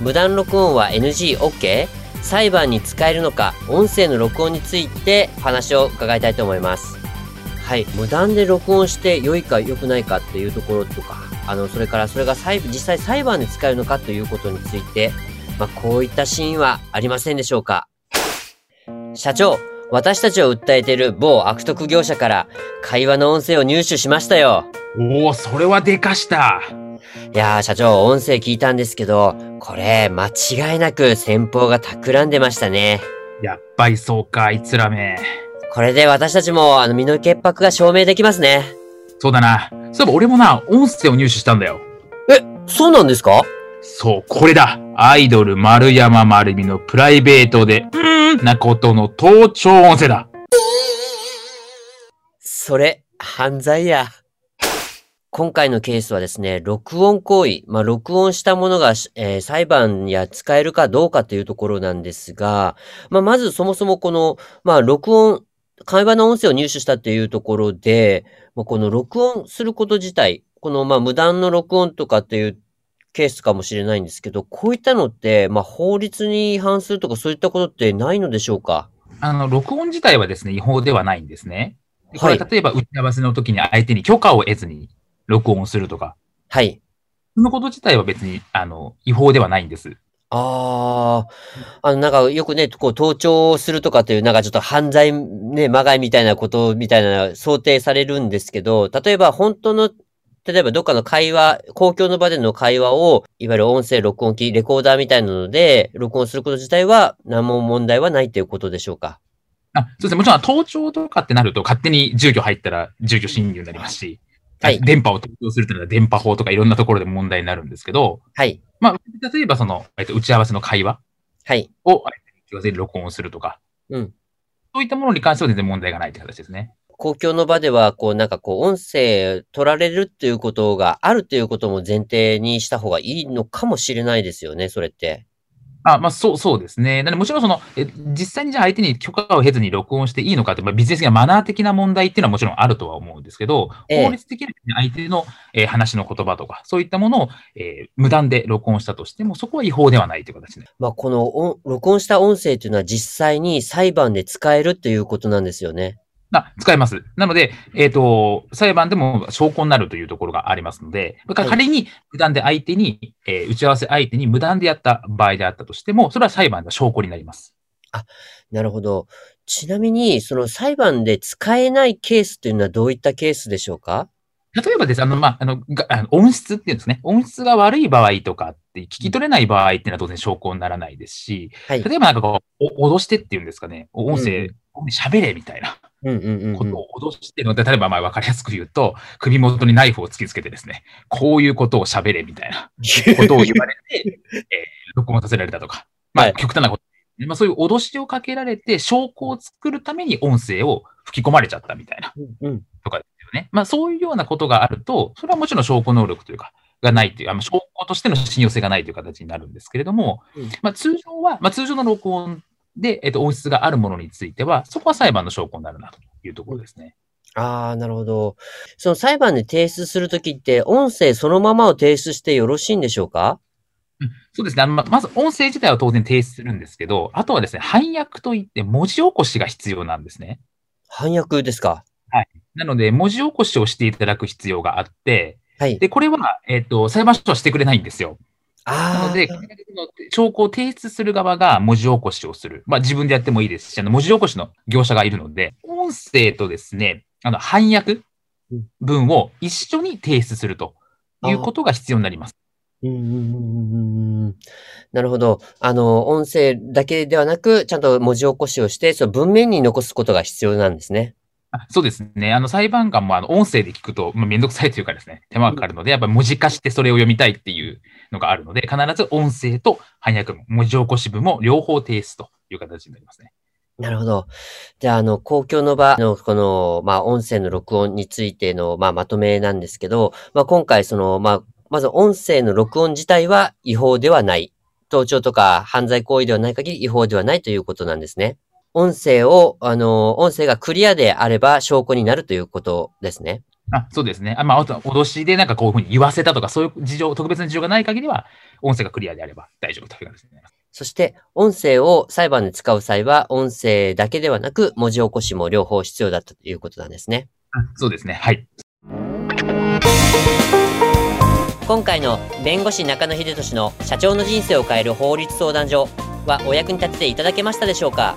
無断録音は NGOK 裁判に使えるのか音声の録音についてお話を伺いたいと思います。はい無断で録音して良いか良くないかっていうところとかあのそれからそれが裁実際裁判で使えるのかということについて、まあ、こういったシーンはありませんでしょうか。社長私たちを訴えている某悪徳業者から会話の音声を入手しましたよ。おおそれはでかした。いやー、社長、音声聞いたんですけど、これ、間違いなく先方が企んでましたね。やっぱりそうかあいつらめこれで私たちも、あの、身の潔白が証明できますね。そうだなそういえば俺もな音声を入手したんだよえ、そうなんですか？そうこれだアイドル丸山丸美のプライベートでうーんなことの盗聴音声だそれ、犯罪や。今回のケースはですね、録音行為、まあ、録音したものが、えー裁判や使えるかどうかというところなんですが、まあ、まずそもそもこの、まあ、録音、会話の音声を入手したっていうところで、まあ、この録音すること自体、この、まあ、無断の録音とかっていうケースかもしれないんですけど、こういったのって、まあ、法律に違反するとかそういったことってないのでしょうか？あの、録音自体はですね、違法ではないんですね。でこれは例えば打ち合わせの時に相手に許可を得ずに録音をするとか、はい。そのこと自体は別に、あの、違法ではないんです。ああ、あの、なんかよくね、こう、盗聴するとかっていう、なんかちょっと犯罪、ね、まがいみたいなことみたいな想定されるんですけど、例えば本当の、例えばどっかの会話、公共の場での会話を、いわゆる音声録音機、レコーダーみたいなので、録音すること自体は、何も問題はないということでしょうか。あそうですね。もちろん、盗聴とかってなると、勝手に住居入ったら住居侵入になりますし、はい電波を盗聴するというのは電波法とかいろんなところで問題になるんですけど、はい。まあ、例えばその、えっと、打ち合わせの会話はい。を相手に打ち合わせで録音するとか、うん。そういったものに関しては全然問題がないという形ですね。公共の場では、こう、なんかこう、音声取られるっていうことがあるっていうことも前提にした方がいいのかもしれないですよね、それって。あまあ、そう、そうですね。なので、もちろんその、え実際にじゃあ相手に許可を経ずに録音していいのかって、まあ、ビジネス的なマナー的な問題っていうのはもちろんあるとは思うんですけど、ええ法律的に相手の、えー話の言葉とか、そういったものを、えー無断で録音したとしても、そこは違法ではないという形で。まあ、この音録音した音声というのは実際に裁判で使えるっていうことなんですよね。あ使えます。なので、えっ、と、裁判でも証拠になるというところがありますので、仮に無断で相手に、えー打ち合わせ相手に無断でやった場合であったとしても、それは裁判の証拠になります。なるほど。ちなみに、その裁判で使えないケースっていうのはどういったケースでしょうか？例えばです、あの、まあ、あの、があの音質っていうんですね。音質が悪い場合とかって、聞き取れない場合っていうのは当然証拠にならないですし、はい。例えばなんかこう、お脅してっていうんですかね、音声、うん喋れみたいな。ことを脅してるので、例えばまあ分かりやすく言うと、首元にナイフを突きつけてですね、こういうことを喋れみたいな。ことを言われて、えー録音させられたとか、まあはい。極端なこと、まあそういう脅しをかけられて、証拠を作るために音声を吹き込まれちゃったみたいな。とかですよね。まあそういうようなことがあると、それはもちろん証拠能力というか、がないという、あの証拠としての信用性がないという形になるんですけれども、うん。まあ通常は、まあ通常の録音で、えっと、音質があるものについては、そこは裁判の証拠になるなというところですね。ああ、なるほど。その裁判で提出するときって、音声そのままを提出してよろしいんでしょうか？そうですね。あのままず音声自体は当然提出するんですけど、あとはですね、翻訳といって文字起こしが必要なんですね。翻訳ですか？なので、文字起こしをしていただく必要があって、はい。で、これは、えっと、裁判所はしてくれないんですよ。な。ので、証拠を提出する側が文字起こしをする。まあ自分でやってもいいですし、あの文字起こしの業者がいるので、音声とですね、あの翻訳文を一緒に提出するということが必要になります。うんうんうんうんうんなるほど。あの、音声だけではなく、ちゃんと文字起こしをして、その文面に残すことが必要なんですね。そうですね。あの、裁判官もあの音声で聞くと、まあ、めんどくさいというかですね、手間がかかるので、やっぱり文字化してそれを読みたいっていうのがあるので、必ず音声と翻訳文、文字起こし文も両方提出という形になりますね。なるほど。じゃあ、あの、公共の場の、この、まあ、音声の録音についての、まあ、まとめなんですけど、まあ、今回、その、まあ、まず音声の録音自体は違法ではない。盗聴とか犯罪行為ではない限り違法ではないということなんですね。音声を、あの、音声がクリアであれば証拠になるということですね。あそうですね。あまあ、あと、脅しでなんかこういうふうに言わせたとか、そういう事情、特別な事情がない限りは、音声がクリアであれば大丈夫という形になります。そして、音声を裁判で使う際は、音声だけではなく、文字起こしも両方必要だったということなんですね。そうですね。はい。今回の弁護士中野秀俊の社長の人生を変える法律相談所はお役に立てていただけましたでしょうか？